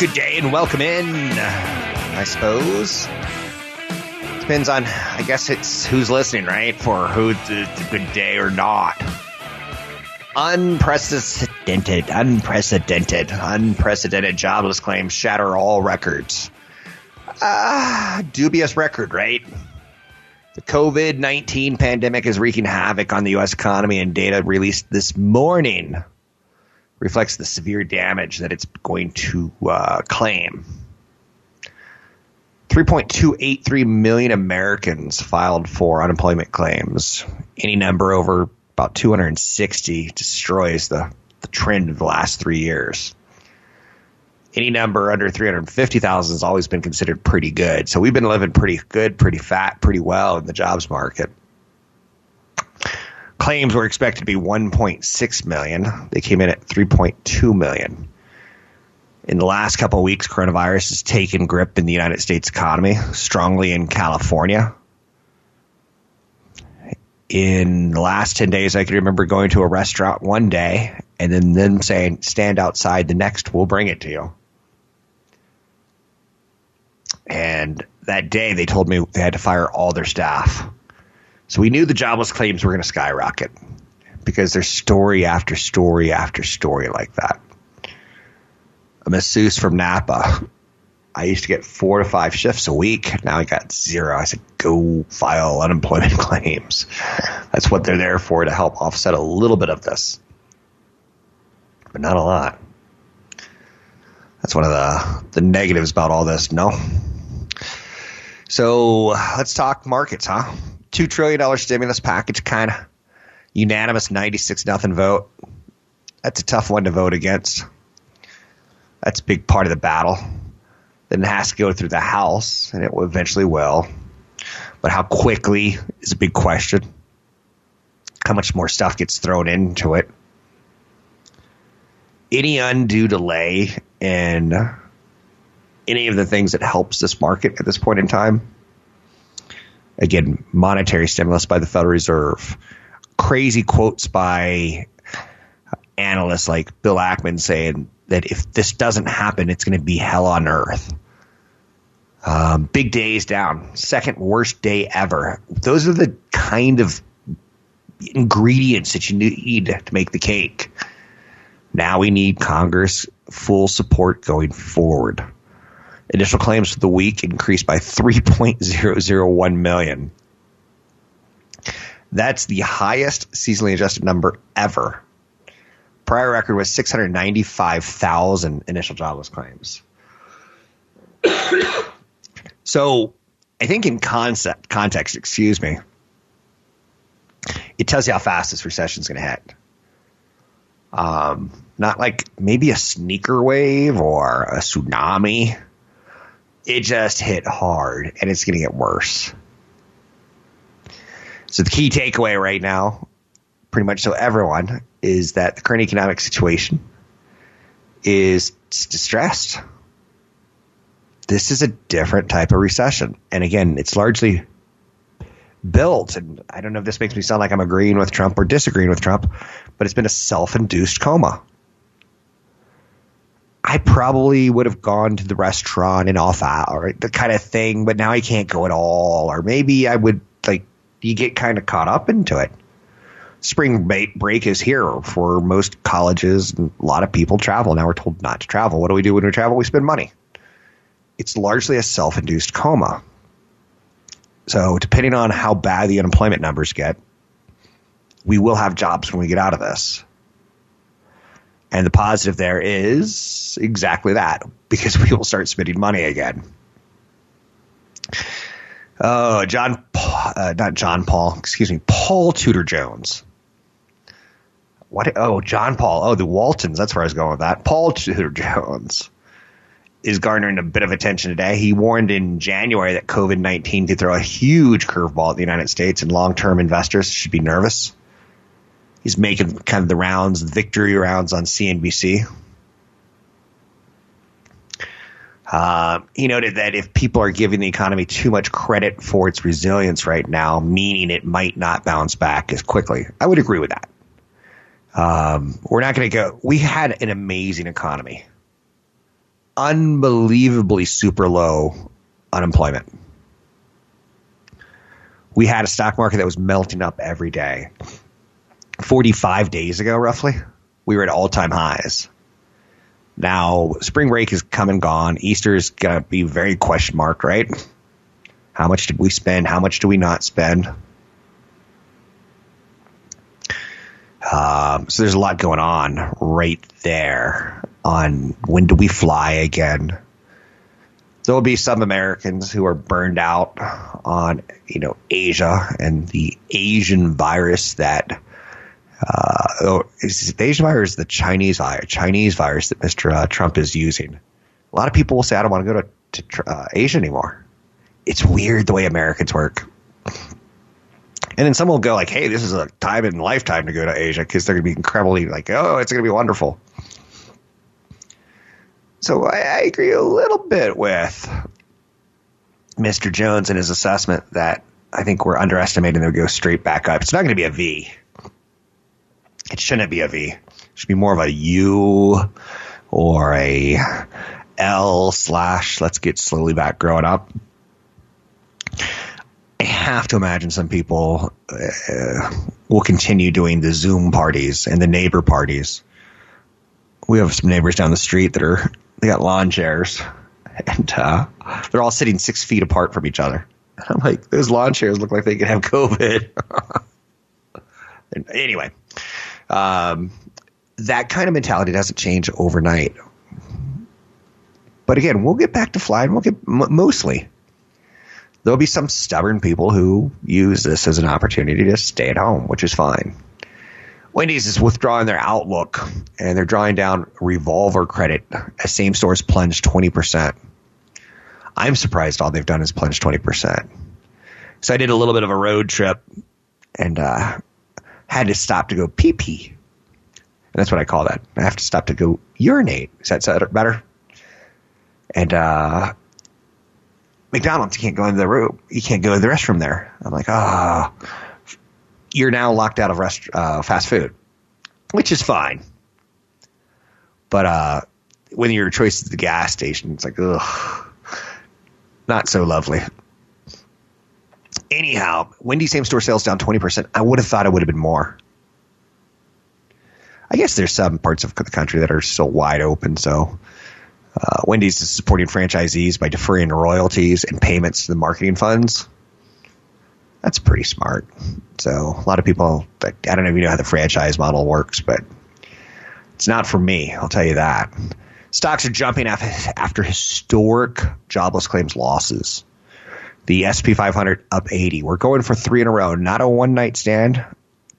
Good day and welcome in, I suppose. Depends on, I guess it's who's listening, right? For who it's a good day or not. Unprecedented, unprecedented, unprecedented jobless claims shatter all records. Ah, dubious record, right? The COVID 19 pandemic is wreaking havoc on the U.S. economy, and data released this morning reflects the severe damage that it's going to uh, claim. 3.283 million Americans filed for unemployment claims. Any number over about 260 destroys the, the trend of the last three years. Any number under 350,000 has always been considered pretty good. So we've been living pretty good, pretty fat, pretty well in the jobs market claims were expected to be 1.6 million. They came in at 3.2 million. In the last couple of weeks, coronavirus has taken grip in the United States economy, strongly in California. In the last 10 days, I can remember going to a restaurant one day and then them saying, stand outside the next, we'll bring it to you. And that day, they told me they had to fire all their staff so we knew the jobless claims were going to skyrocket because there's story after story after story like that. A masseuse from Napa. I used to get four to five shifts a week. Now I got zero. I said, go file unemployment claims. That's what they're there for to help offset a little bit of this, but not a lot. That's one of the, the negatives about all this. No. So let's talk markets, huh? Two trillion dollar stimulus package, kind of unanimous ninety six nothing vote. That's a tough one to vote against. That's a big part of the battle. Then it has to go through the House, and it eventually will. But how quickly is a big question. How much more stuff gets thrown into it? Any undue delay in any of the things that helps this market at this point in time again, monetary stimulus by the Federal Reserve, crazy quotes by analysts like Bill Ackman saying that if this doesn't happen, it's going to be hell on earth. Um, big days down, second worst day ever. Those are the kind of ingredients that you need to make the cake. Now we need Congress full support going forward. Initial claims for the week increased by 3.001 million. That's the highest seasonally adjusted number ever. Prior record was 695,000 initial jobless claims. so, I think in concept context, excuse me, it tells you how fast this recession is going to hit. Um, not like maybe a sneaker wave or a tsunami it just hit hard and it's going to get worse. So the key takeaway right now, pretty much so everyone, is that the current economic situation is distressed. This is a different type of recession. And again, it's largely built, and I don't know if this makes me sound like I'm agreeing with Trump or disagreeing with Trump, but it's been a self induced coma. I probably would have gone to the restaurant and off or the kind of thing, but now I can't go at all. Or maybe I would like you get kind of caught up into it. Spring break is here for most colleges, and a lot of people travel. Now we're told not to travel. What do we do when we travel? We spend money. It's largely a self induced coma. So, depending on how bad the unemployment numbers get, we will have jobs when we get out of this. And the positive there is exactly that, because we will start spending money again. Oh, John, uh, not John Paul, excuse me, Paul Tudor Jones. What? Oh, John Paul. Oh, the Waltons. That's where I was going with that. Paul Tudor Jones is garnering a bit of attention today. He warned in January that COVID 19 could throw a huge curveball at the United States and long term investors should be nervous. He's making kind of the rounds, the victory rounds on CNBC. Uh, he noted that if people are giving the economy too much credit for its resilience right now, meaning it might not bounce back as quickly, I would agree with that. Um, we're not going to go. We had an amazing economy, unbelievably super low unemployment. We had a stock market that was melting up every day. 45 days ago, roughly, we were at all time highs. Now, spring break is come and gone. Easter is going to be very question mark, right? How much did we spend? How much do we not spend? Um, so there's a lot going on right there on when do we fly again. There will be some Americans who are burned out on, you know, Asia and the Asian virus that uh, oh, is the Asian virus the Chinese virus? Chinese virus that Mr. Uh, Trump is using. A lot of people will say, I don't want to go to, to uh, Asia anymore. It's weird the way Americans work. And then some will go like, hey, this is a time in lifetime to go to Asia because they're going to be incredibly like, oh, it's going to be wonderful. So I, I agree a little bit with Mr. Jones and his assessment that I think we're underestimating they'll go straight back up. It's not going to be a V. It shouldn't be a V. It should be more of a U or a L slash let's get slowly back growing up. I have to imagine some people uh, will continue doing the Zoom parties and the neighbor parties. We have some neighbors down the street that are they got lawn chairs and uh, they're all sitting six feet apart from each other. I'm like, those lawn chairs look like they could have COVID. anyway, um, that kind of mentality doesn't change overnight. But again, we'll get back to flying. We'll get mostly. There'll be some stubborn people who use this as an opportunity to stay at home, which is fine. Wendy's is withdrawing their outlook and they're drawing down revolver credit as same stores plunged 20%. I'm surprised all they've done is plunge 20%. So I did a little bit of a road trip and uh, had to stop to go pee pee. And that's what I call that. I have to stop to go urinate. Is that better? And uh, McDonald's, you can't go into the room. You can't go to the restroom there. I'm like, ah, oh, you're now locked out of rest, uh, fast food, which is fine. But uh, when your choice is the gas station, it's like, ugh, not so lovely. Anyhow, Wendy same store sales down 20%. I would have thought it would have been more. I guess there's some parts of the country that are still wide open. So uh, Wendy's is supporting franchisees by deferring royalties and payments to the marketing funds. That's pretty smart. So a lot of people, I don't even know how the franchise model works, but it's not for me. I'll tell you that. Stocks are jumping after historic jobless claims losses. The SP 500 up 80. We're going for three in a row, not a one night stand.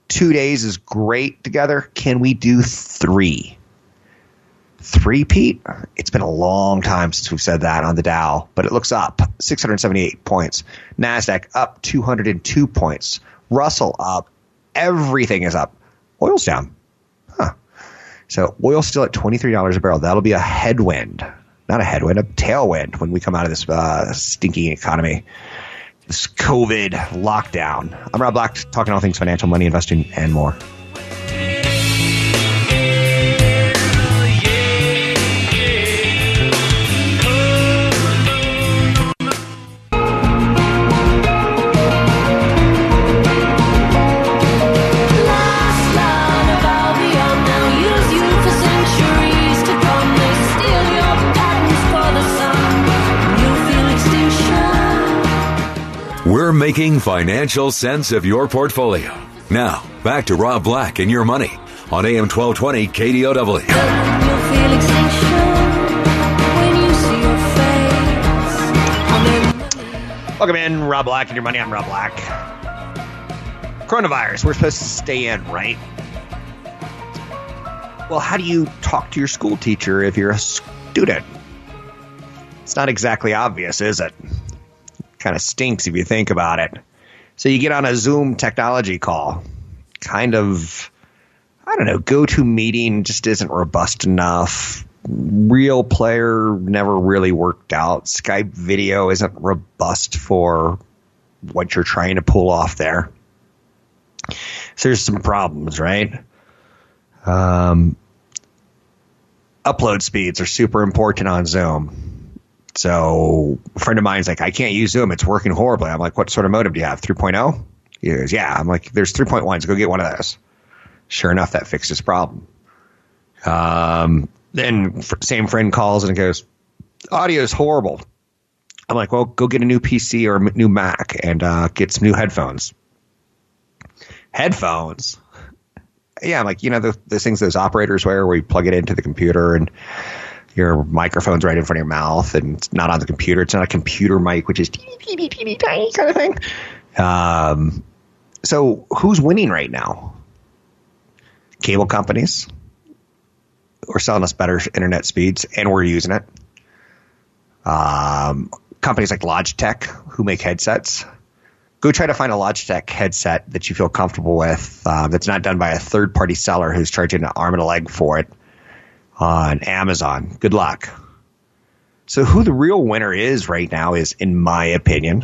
Two days is great together. Can we do three? three Pete. It's been a long time since we've said that on the Dow, but it looks up 678 points. Nasdaq up 202 points. Russell up. Everything is up. Oil's down. Huh. So oil's still at $23 a barrel. That'll be a headwind, not a headwind, a tailwind when we come out of this uh, stinking economy. This COVID lockdown. I'm Rob Black, talking all things financial, money, investing, and more. Making financial sense of your portfolio. Now, back to Rob Black and your money on AM 1220 KDOW. Welcome in, Rob Black and your money. I'm Rob Black. Coronavirus, we're supposed to stay in, right? Well, how do you talk to your school teacher if you're a student? It's not exactly obvious, is it? Kind of stinks if you think about it. So you get on a Zoom technology call. Kind of, I don't know, go to meeting just isn't robust enough. Real player never really worked out. Skype video isn't robust for what you're trying to pull off there. So there's some problems, right? Um, upload speeds are super important on Zoom. So a friend of mine's like, I can't use Zoom. It's working horribly. I'm like, what sort of modem do you have? 3.0? He goes, yeah. I'm like, there's 3.1s. Go get one of those. Sure enough, that fixed his problem. Um, then same friend calls and goes, audio is horrible. I'm like, well, go get a new PC or a new Mac and uh, get some new headphones. Headphones? Yeah, I'm like, you know, the, the things those operators wear where you plug it into the computer and your microphone's right in front of your mouth and it's not on the computer. It's not a computer mic, which is teeny, teeny, teeny, tiny kind of thing. Um, so who's winning right now? Cable companies. We're selling us better internet speeds and we're using it. Um, companies like Logitech who make headsets. Go try to find a Logitech headset that you feel comfortable with uh, that's not done by a third party seller who's charging an arm and a leg for it on Amazon. Good luck. So who the real winner is right now is, in my opinion,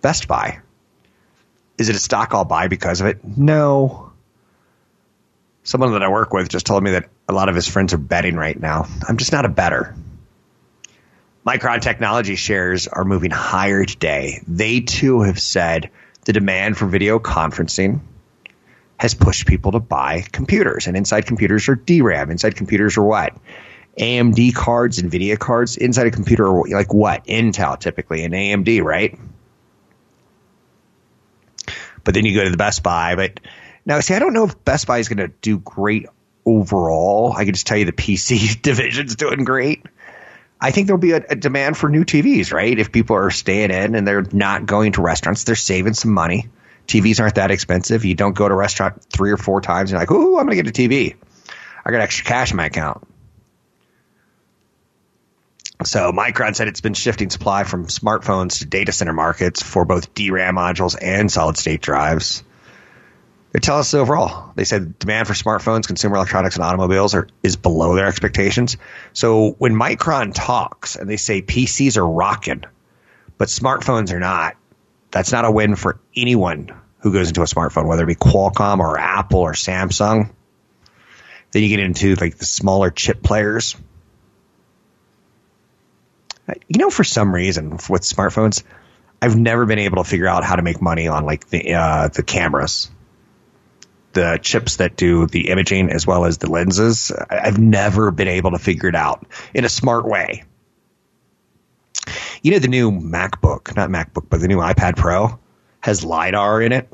Best Buy. Is it a stock I'll buy because of it? No. Someone that I work with just told me that a lot of his friends are betting right now. I'm just not a better. Micron Technology shares are moving higher today. They too have said the demand for video conferencing has pushed people to buy computers. And inside computers are DRAM. Inside computers are what? AMD cards, NVIDIA cards. Inside a computer are like what? Intel typically and AMD, right? But then you go to the Best Buy. But now, see, I don't know if Best Buy is going to do great overall. I can just tell you the PC division's doing great. I think there'll be a, a, demand for new TVs, right? If people are staying in and they're not going to restaurants, they're saving some money. TVs aren't that expensive. You don't go to a restaurant three or four times and you're like, ooh, I'm going to get a TV. I got extra cash in my account. So Micron said it's been shifting supply from smartphones to data center markets for both DRAM modules and solid state drives. They tell us overall. They said demand for smartphones, consumer electronics, and automobiles are, is below their expectations. So when Micron talks and they say PCs are rocking, but smartphones are not, that's not a win for anyone who goes into a smartphone, whether it be Qualcomm or Apple or Samsung. Then you get into like the smaller chip players. You know, for some reason with smartphones, I've never been able to figure out how to make money on like the uh, the cameras the chips that do the imaging as well as the lenses. I've never been able to figure it out in a smart way. You know, the new MacBook, not MacBook, but the new iPad Pro has LiDAR in it.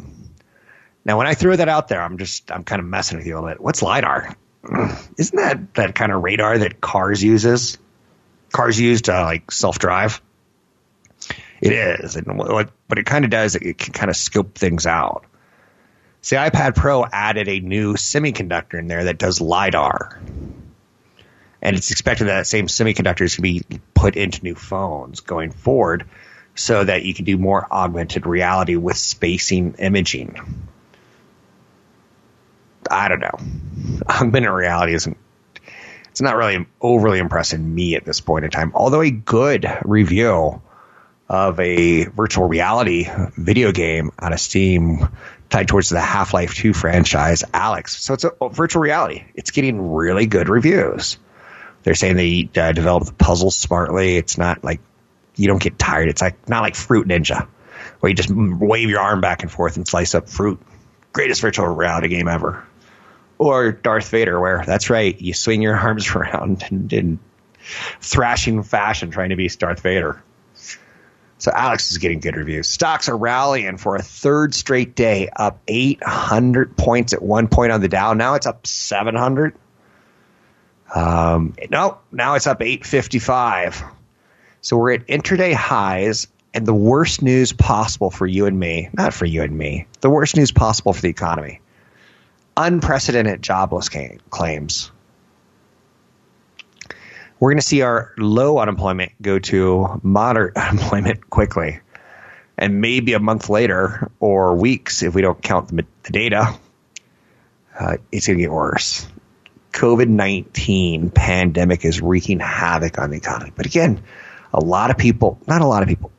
Now, when I throw that out there, I'm just, I'm kind of messing with you a little bit. What's LiDAR? Isn't that that kind of radar that cars uses? Cars use to like self drive? It is. And what, what it kind of does, it can kind of scope things out. See, iPad Pro added a new semiconductor in there that does LiDAR. And it's expected that same semiconductors can be put into new phones going forward so that you can do more augmented reality with spacing imaging. I don't know. Augmented reality isn't it's not really overly impressing me at this point in time. Although a good review of a virtual reality video game on a Steam tied towards the Half Life 2 franchise, Alyx. So it's a, a, virtual reality. It's getting really good reviews. They're saying they uh, developed the puzzles smartly. It's not like you don't get tired. It's like not like Fruit Ninja, where you just wave your arm back and forth and slice up fruit. Greatest virtual reality game ever. Or Darth Vader, where that's right, you swing your arms around in thrashing fashion trying to be Darth Vader. So Alyx is getting good reviews. Stocks are rallying for a third straight day, up 800 points at one point on the Dow. Now it's up 700. Um, no, now it's up 855. So we're at intraday highs and the worst news possible for you and me, not for you and me, the worst news possible for the economy. Unprecedented jobless claims. We're going to see our low unemployment go to moderate unemployment quickly. And maybe a month later, or weeks, if we don't count the, data, uh, it's going to get worse. COVID 19 pandemic is wreaking havoc on the economy. But again, a lot of people, not a lot of people,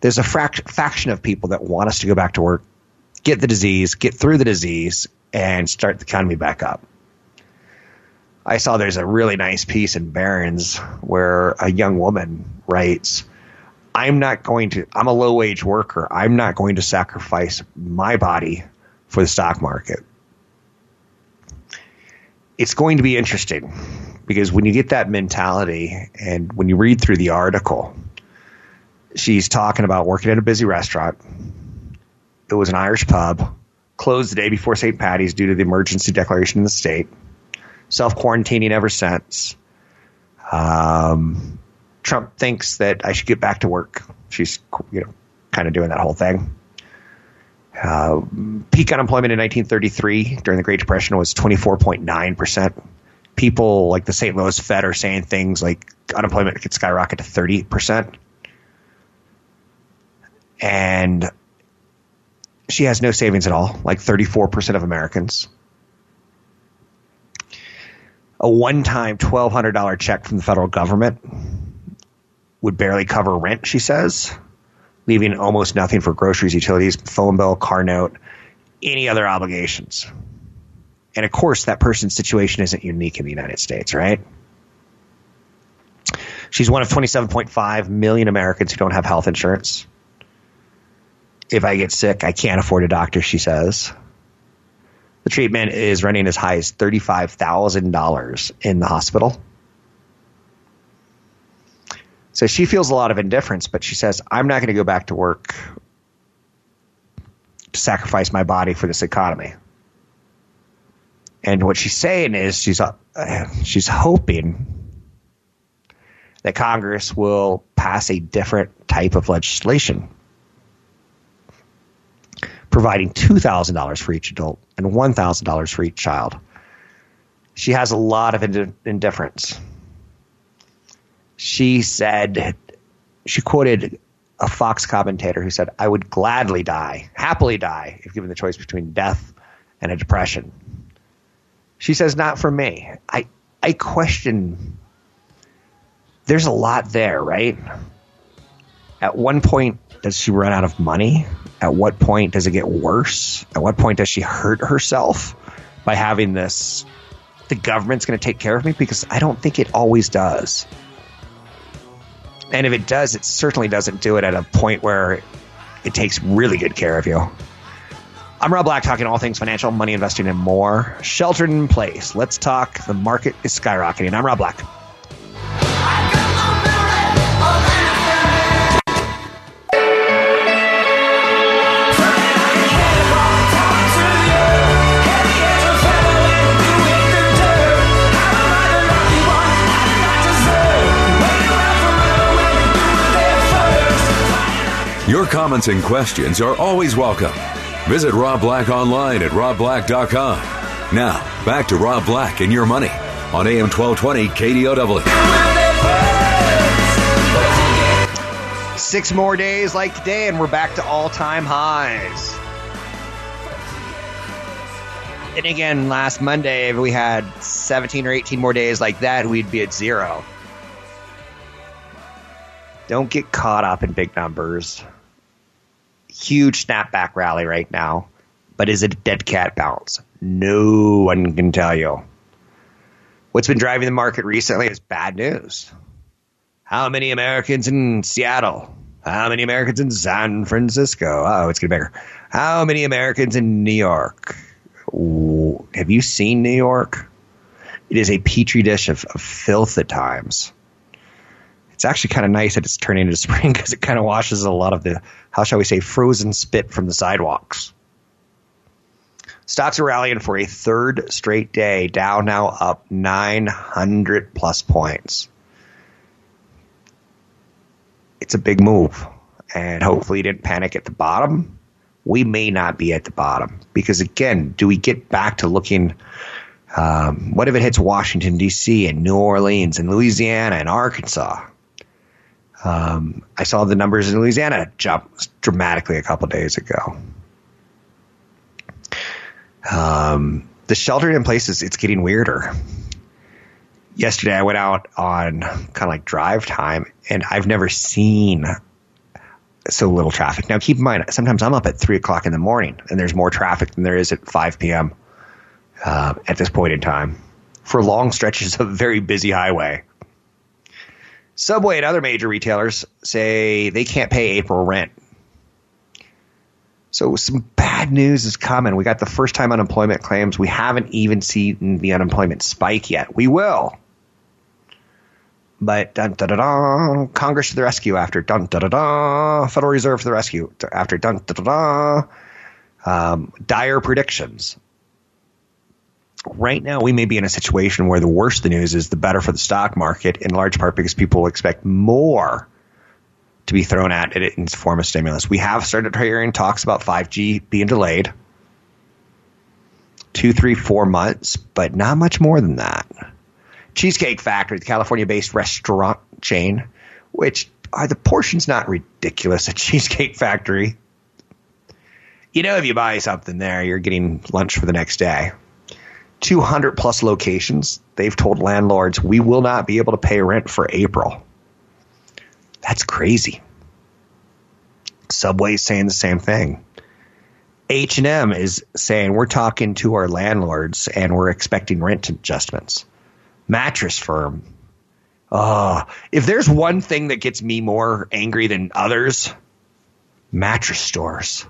there's a frac- faction of people that want us to go back to work, get the disease, get through the disease, and start the economy back up. I saw there's a really nice piece in Barron's where a young woman writes, I'm not going to, I'm a low wage worker. I'm not going to sacrifice my body for the stock market. It's going to be interesting because when you get that mentality and when you read through the article, she's talking about working at a busy restaurant. It was an Irish pub, closed the day before St. Patty's due to the emergency declaration in the state. Self quarantining ever since. Um, Trump thinks that I should get back to work. She's, you know, kind of doing that whole thing. Uh, peak unemployment in 1933 during the Great Depression was 24.9 percent people like the St. Louis Fed are saying things like unemployment could skyrocket to 30%. And she has no savings at all, like 34% of Americans. A one time $1,200 check from the federal government would barely cover rent, she says, leaving almost nothing for groceries, utilities, phone bill, car note, any other obligations. And of course, that person's situation isn't unique in the United States, right? She's one of 27.5 million Americans who don't have health insurance. If I get sick, I can't afford a doctor, she says. The treatment is running as high as $35,000 in the hospital. So she feels a lot of indifference, but she says, I'm not going to go back to work to sacrifice my body for this economy. And what she's saying is she's uh, she's hoping that Congress will pass a different type of legislation, providing two thousand dollars for each adult and one thousand dollars for each child. She has a lot of ind- indifference. She said she quoted a Fox commentator who said, "I would gladly die, happily die, if given the choice between death and a depression." She says, not for me. I, I question. There's a lot there, right? At one point, does she run out of money? At what point does it get worse? At what point does she hurt herself by having this? The government's going to take care of me because I don't think it always does. And if it does, it certainly doesn't do it at a point where it takes really good care of you. I'm Rob Black, talking all things financial, money investing, and more. Sheltered in place. Let's talk. The market is skyrocketing. I'm Rob Black. Your comments and questions are always welcome. Visit Rob Black online at robblack.com. Now, back to Rob Black and your money on AM 1220 KDOW. Six more days like today, and we're back to all time highs. And again, last Monday, if we had 17 or 18 more days like that, we'd be at zero. Don't get caught up in big numbers. Huge snapback rally right now, but is it a dead cat bounce? No one can tell you. What's been driving the market recently is bad news. How many Americans in Seattle? How many Americans in San Francisco? Oh, it's getting bigger. How many Americans in New York? Ooh, have you seen New York? It is a petri dish of, of filth at times. It's actually kind of nice that it's turning into spring because it kind of washes a lot of the, how shall we say, frozen spit from the sidewalks. Stocks are rallying for a third straight day, Dow now up 900 plus points. It's a big move, and hopefully you didn't panic at the bottom. We may not be at the bottom because, again, do we get back to looking? Um, what if it hits Washington, D.C., and New Orleans, and Louisiana, and Arkansas? Um, I saw the numbers in Louisiana jump dramatically a couple days ago. Um, the sheltering in places, it's getting weirder. Yesterday, I went out on kind of like drive time, and I've never seen so little traffic. Now, keep in mind, sometimes I'm up at three o'clock in the morning, and there's more traffic than there is at 5 p.m. Uh, at this point in time for long stretches of a very busy highway. Subway and other major retailers say they can't pay April rent. So some bad news is coming. We got the first time unemployment claims. We haven't even seen the unemployment spike yet. We will. But dun da da da, Congress to the rescue after dun da da da, Federal Reserve to the rescue after dun da da da. Um, dire predictions. Right now, we may be in a situation where the worse the news is, the better for the stock market, in large part because people expect more to be thrown at it in the form of stimulus. We have started hearing talks about 5G being delayed two, three, four months, but not much more than that. Cheesecake Factory, the California based restaurant chain, which are the portions not ridiculous at Cheesecake Factory? You know, if you buy something there, you're getting lunch for the next day. 200 plus locations. They've told landlords, we will not be able to pay rent for April. That's crazy. Subway's saying the same thing. H&M is saying we're talking to our landlords and we're expecting rent adjustments. Mattress firm. Oh, if there's one thing that gets me more angry than others, mattress stores.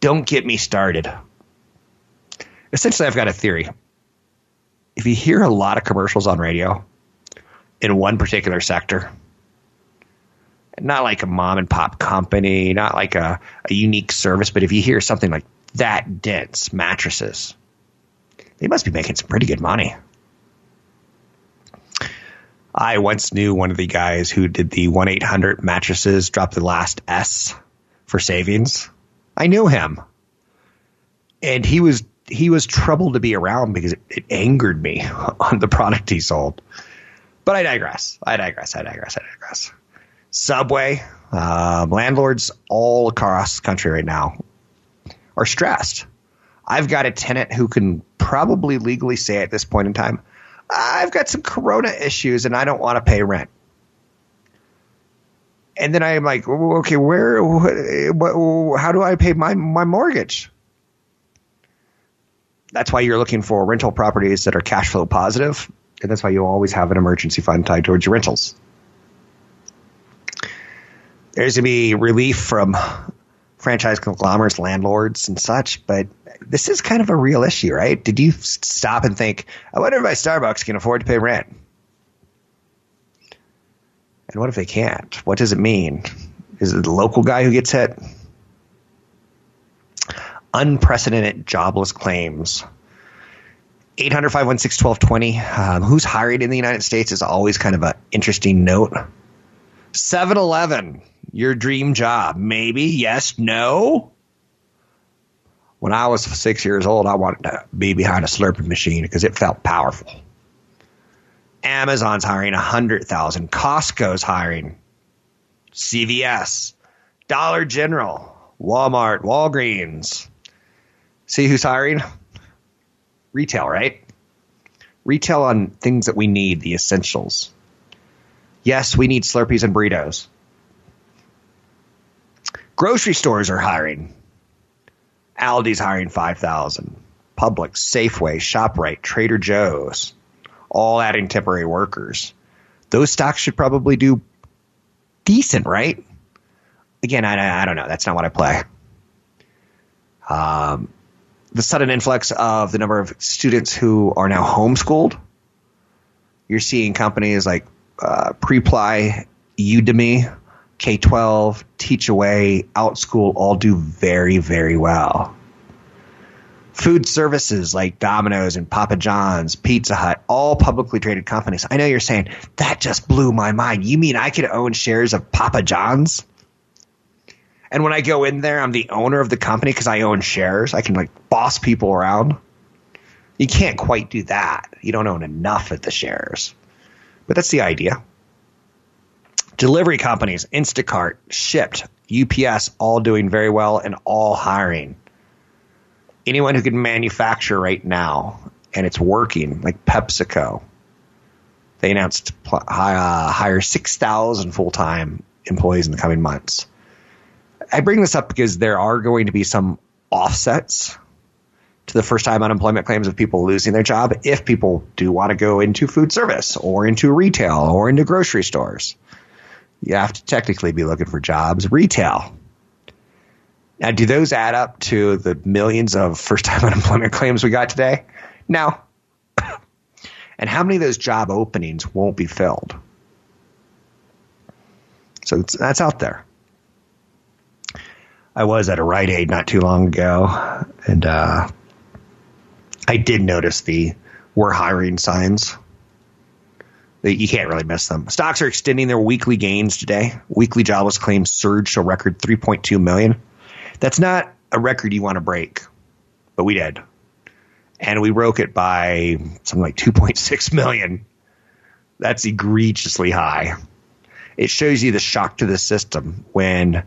Don't get me started. Essentially, I've got a theory. If you hear a lot of commercials on radio in one particular sector, not like a mom and pop company, not like a, a unique service, but if you hear something like that dense mattresses, they must be making some pretty good money. I once knew one of the guys who did the 1 800 mattresses, drop the last S for savings. I knew him. And he was he was trouble to be around because it, it angered me on the product he sold. But I digress. I digress. I digress. I digress. Subway, uh, landlords all across the country right now are stressed. I've got a tenant who can probably legally say at this point in time, I've got some corona issues and I don't want to pay rent. And then I'm like, okay, where, what, how do I pay my, my mortgage? That's why you're looking for rental properties that are cash flow positive, and that's why you always have an emergency fund tied towards your rentals. There's going to be relief from franchise conglomerates, landlords, and such, but this is kind of a real issue, right? Did you stop and think, I wonder if my Starbucks can afford to pay rent? And what if they can't? What does it mean? Is it the local guy who gets hit? Unprecedented jobless claims. 800 516 1220. Um, who's hired in the United States is always kind of an interesting note. 7 Eleven, your dream job. Maybe, yes, no. When I was six years old, I wanted to be behind a slurping machine because it felt powerful. Amazon's hiring 100,000. Costco's hiring. CVS, Dollar General, Walmart, Walgreens. See who's hiring? Retail, right? Retail on things that we need, the essentials. Yes, we need Slurpees and burritos. Grocery stores are hiring. Aldi's hiring 5,000. Publix, Safeway, ShopRite, Trader Joe's, all adding temporary workers. Those stocks should probably do decent, right? Again, I, I don't know. That's not what I play. Um, the sudden influx of the number of students who are now homeschooled. You're seeing companies like uh, Preply, Udemy, K12, Teachaway, Outschool all do very, very well. Food services like Domino's and Papa John's, Pizza Hut, all publicly traded companies. I know you're saying that just blew my mind. You mean I could own shares of Papa John's? And when I go in there, I'm the owner of the company because I own shares. I can like boss people around. You can't quite do that. You don't own enough of the shares. But that's the idea. Delivery companies, Instacart, Shipt, UPS, all doing very well and all hiring. Anyone who can manufacture right now and it's working, like PepsiCo, they announced uh, hire 6,000 full time employees in the coming months. I bring this up because there are going to be some offsets to the first time unemployment claims of people losing their job if people do want to go into food service or into retail or into grocery stores. You have to technically be looking for jobs retail. Now, do those add up to the millions of first time unemployment claims we got today? No. and how many of those job openings won't be filled? So that's out there. I was at a Rite Aid not too long ago, and uh, I did notice the "we're hiring" signs. You can't really miss them. Stocks are extending their weekly gains today. Weekly jobless claims surged to a record 3.2 million. That's not a record you want to break, but we did, and we broke it by something like 2.6 million. That's egregiously high. It shows you the shock to the system when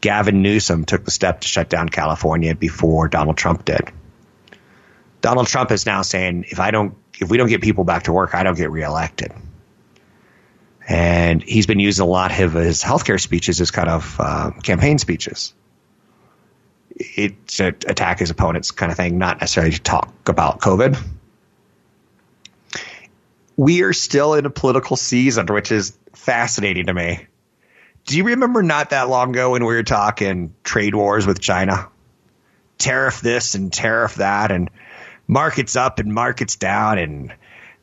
Gavin Newsom took the step to shut down California before Donald Trump did. Donald Trump is now saying, if I don't, if we don't get people back to work, I don't get reelected. And he's been using a lot of his healthcare speeches as kind of uh, campaign speeches. It's to attack his opponents, kind of thing, not necessarily to talk about COVID. We are still in a political season, which is fascinating to me. Do you remember not that long ago when we were talking trade wars with China? Tariff this and tariff that, and markets up and markets down, and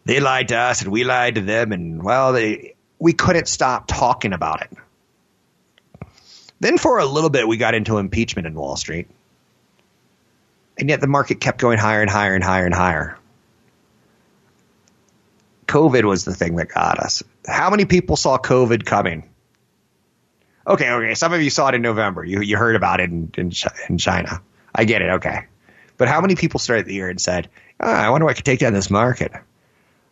they lied to us and we lied to them, and well, they we couldn't stop talking about it. Then for a little bit, we got into impeachment in Wall Street, and yet the market kept going higher and higher and higher and higher. COVID was the thing that got us. How many people saw COVID coming? Okay, okay. Some of you saw it in November. You you heard about it in in, in China. I get it. Okay, but how many people started the year and said, oh, "I wonder what I could take down this market"?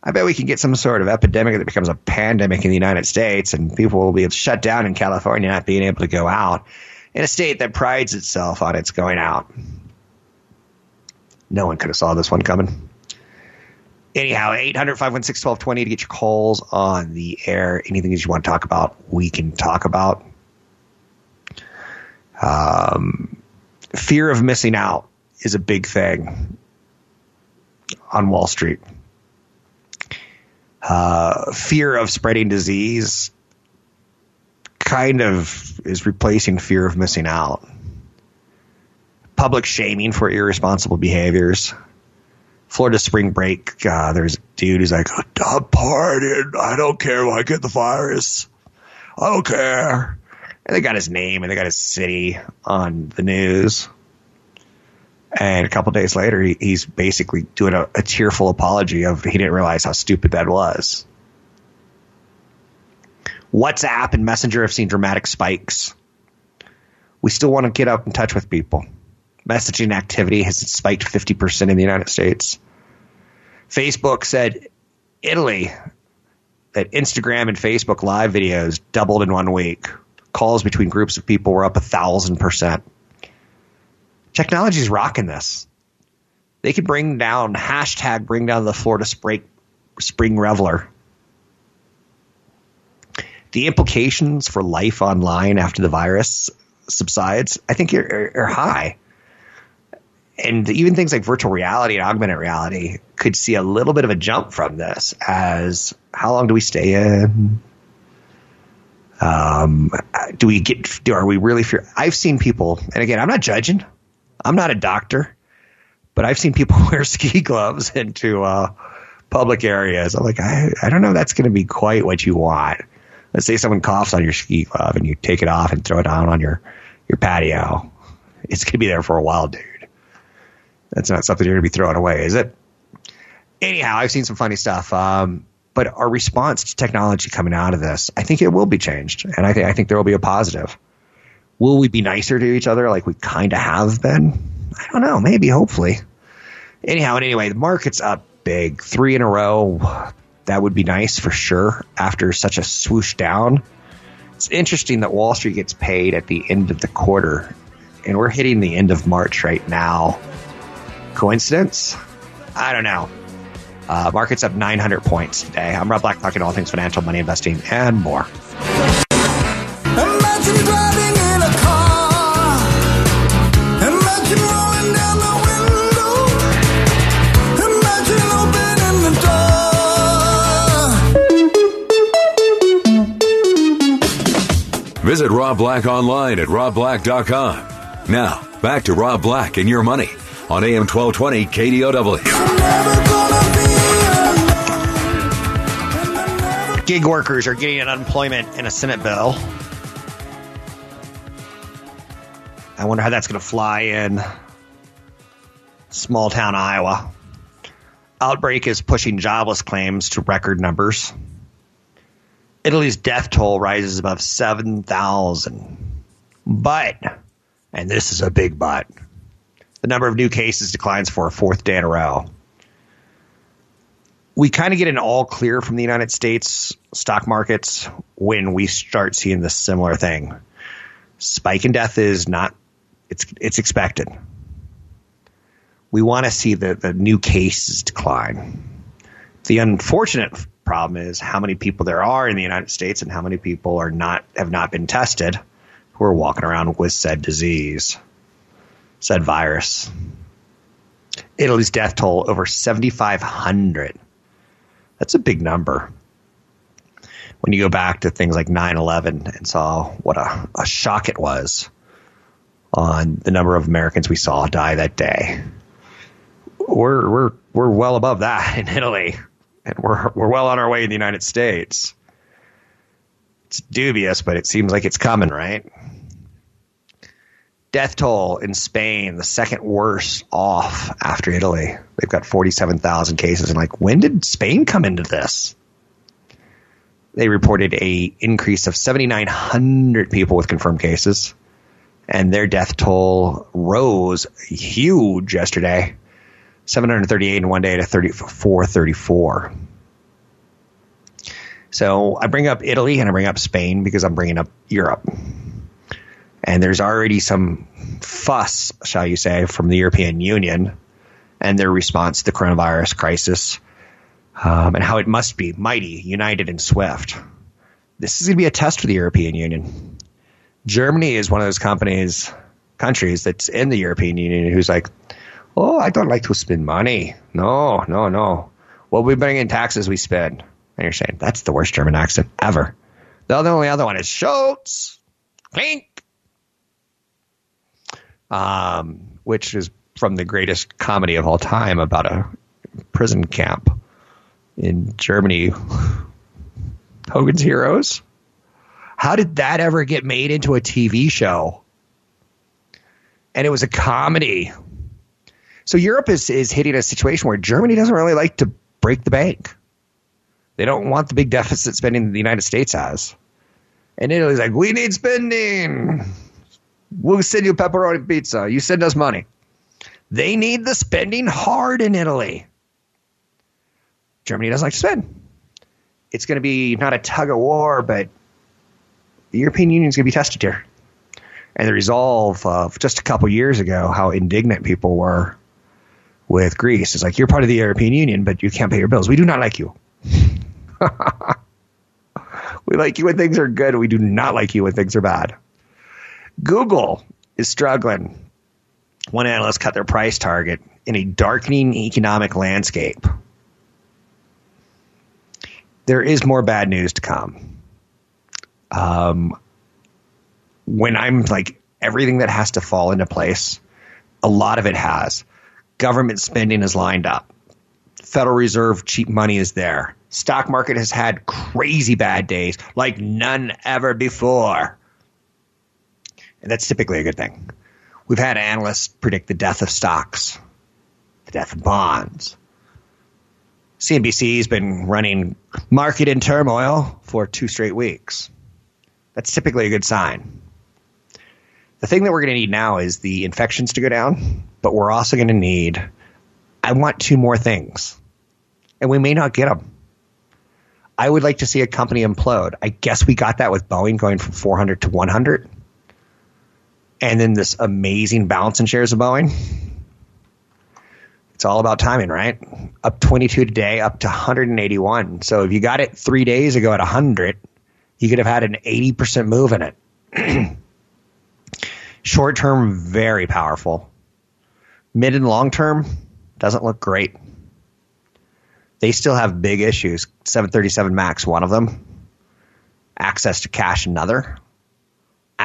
I bet we can get some sort of epidemic that becomes a pandemic in the United States, and people will be shut down in California, not being able to go out, in a state that prides itself on its going out. No one could have saw this one coming. Anyhow, 800 516 1220 to get your calls on the air. Anything that you want to talk about, we can talk about. Um, fear of missing out is a big thing on Wall Street. Uh, fear of spreading disease kind of is replacing fear of missing out. Public shaming for irresponsible behaviors. Florida spring break, uh, there's a dude who's like, I'm partying. I don't care if I get the virus. I don't care. And they got his name and they got his city on the news. And a couple days later, he, he's basically doing a, a tearful apology of he didn't realize how stupid that was. WhatsApp and Messenger have seen dramatic spikes. We still want to get up in touch with people. Messaging activity has spiked 50% in the United States. Facebook said Italy that Instagram and Facebook live videos doubled in one week. Calls between groups of people were up a thousand percent. Technology is rocking this. They could bring down hashtag bring down the Florida spring, spring reveler. The implications for life online after the virus subsides, I think, are, are high. And even things like virtual reality and augmented reality could see a little bit of a jump from this as how long do we stay in? Um, do we get, do, are we really fear? I've seen people, and again, I'm not judging. I'm not a doctor, but I've seen people wear ski gloves into, uh, public areas. I'm like, I, I don't know that's going to be quite what you want. Let's say someone coughs on your ski glove and you take it off and throw it down on your, your patio. It's going to be there for a while, dude. That's not something you're going to be throwing away, is it? Anyhow, I've seen some funny stuff. Um, but our response to technology coming out of this, I think it will be changed, and I think I think there will be a positive. Will we be nicer to each other like we kind of have been? I don't know. Maybe, hopefully. Anyhow, and anyway, the market's up big, three in a row. That would be nice for sure. After such a swoosh down, it's interesting that Wall Street gets paid at the end of the quarter, and we're hitting the end of March right now. Coincidence? I don't know. Uh, market's up 900 points today. I'm Rob Black, talking all things financial, money investing, and more. Imagine driving in a car. Imagine rolling down the window. Imagine opening the door. Visit Rob Black online at robblack.com. Now, back to Rob Black and your money on AM 1220 KDOW. Gig workers are getting unemployment in a Senate bill. I wonder how that's going to fly in small town Iowa. Outbreak is pushing jobless claims to record numbers. Italy's death toll rises above 7,000. But, and this is a big but, the number of new cases declines for a fourth day in a row. We kind of get an all clear from the United States stock markets when we start seeing this similar thing. Spike in death is not it's it's expected. We want to see the, the new cases decline. The unfortunate problem is how many people there are in the United States and how many people are not have not been tested who are walking around with said disease, said virus. Italy's death toll over 7,500. That's a big number. When you go back to things like 9 11 and saw what a, a shock it was on the number of Americans we saw die that day. We're, we're, we're well above that in Italy, and we're, we're well on our way in the United States. It's dubious, but it seems like it's coming, right? Death toll in Spain, the second worst off after Italy. They've got 47,000 cases. And like, when did Spain come into this? They reported a increase of 7,900 people with confirmed cases, and their death toll rose huge yesterday, 738 in one day to 3434. So I bring up Italy and I bring up Spain because I'm bringing up Europe. And there's already some fuss, shall you say, from the European Union and their response to the coronavirus crisis um, and how it must be mighty, united, and swift. This is going to be a test for the European Union. Germany is one of those companies, countries that's in the European Union who's like, oh, I don't like to spend money. No, no, no. What we bring in taxes, we spend. And you're saying, that's the worst German accent ever. The only other one is Schultz. Klink. Um, which is from the greatest comedy of all time about a prison camp in Germany. Hogan's Heroes. How did that ever get made into a TV show? And it was a comedy. So Europe is, is hitting a situation where Germany doesn't really like to break the bank. They don't want the big deficit spending the United States has. And Italy's like, we need spending. We'll send you pepperoni pizza. You send us money. They need the spending hard in Italy. Germany doesn't like to spend. It's going to be not a tug of war, but the European Union is going to be tested here. And the resolve of just a couple years ago, how indignant people were with Greece is like, you're part of the European Union, but you can't pay your bills. We do not like you. we like you when things are good. We do not like you when things are bad. Google is struggling. One analyst cut their price target in a darkening economic landscape. There is more bad news to come. Um, when I'm like everything that has to fall into place, a lot of it has. Government spending is lined up. Federal Reserve cheap money is there. Stock market has had crazy bad days like none ever before. And that's typically a good thing. We've had analysts predict the death of stocks, the death of bonds. CNBC's been running market in turmoil for two straight weeks. That's typically a good sign. The thing that we're going to need now is the infections to go down, but we're also going to need, I want two more things. And we may not get them. I would like to see a company implode. I guess we got that with Boeing going from 400 to 100. And then this amazing bounce in shares of Boeing. It's all about timing, right? Up 22 today, up to 181. So if you got it three days ago at 100, you could have had an 80% move in it. Short term, very powerful. Mid and long term, doesn't look great. They still have big issues. 737 MAX, one of them. Access to cash, another.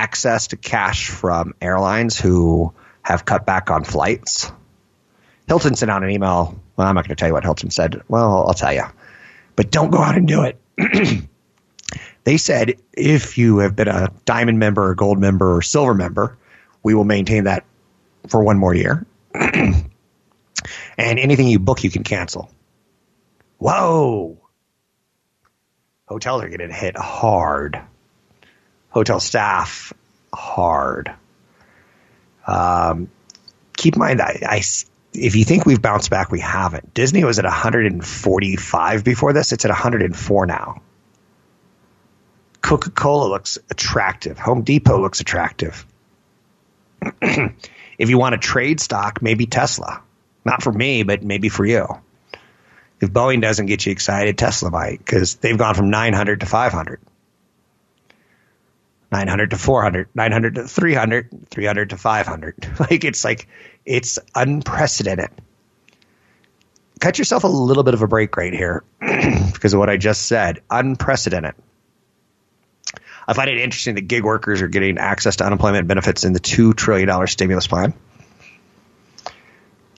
Access to cash from airlines who have cut back on flights. Hilton sent out an email. Well, I'm not going to tell you what Hilton said. Well, I'll tell you. But don't go out and do it. they said if you have been a diamond member a gold member or silver member, we will maintain that for one more year. and anything you book, you can cancel. Whoa. Hotels are getting hit hard. Hotel staff, hard. Um, keep in mind, I, I, if you think we've bounced back, we haven't. Disney was at 145 before this. It's at 104 now. Coca Cola looks attractive. Home Depot looks attractive. if you want to trade stock, maybe Tesla. Not for me, but maybe for you. If Boeing doesn't get you excited, Tesla might because they've gone from 900 to 500. 900 to 400, 900 to 300, 300 to 500. Like it's like, it's unprecedented. Cut yourself a little bit of a break right here because of what I just said. Unprecedented. I find it interesting that gig workers are getting access to unemployment benefits in the $2 trillion stimulus plan.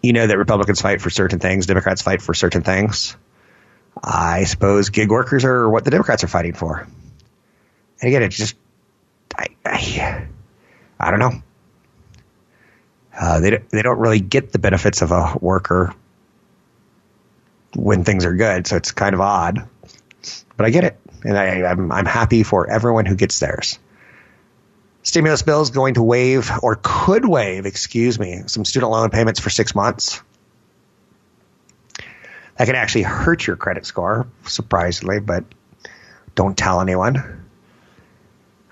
You know that Republicans fight for certain things, Democrats fight for certain things. I suppose gig workers are what the Democrats are fighting for. And again, it's just, I, I, I don't know. Uh, they, they don't really get the benefits of a worker when things are good, so it's kind of odd. But I get it and I, I'm, I'm happy for everyone who gets theirs. Stimulus bill is going to waive, or could waive, excuse me, some student loan payments for six months. That can actually hurt your credit score, surprisingly, but don't tell anyone.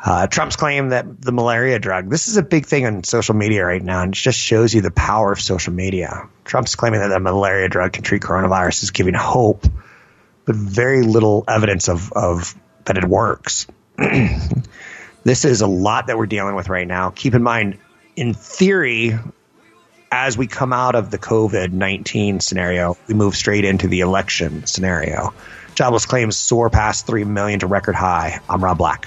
Uh, Trump's claim that the malaria drug, this is a big thing on social media right now, and it just shows you the power of social media. Trump's claiming that the malaria drug can treat coronavirus is giving hope but very little evidence of, of that it works. this is a lot that we're dealing with right now. Keep in mind, in theory, as we come out of the COVID 19 scenario, we move straight into the election scenario. Jobless claims soar past 3 million to record high. I'm Rob Black.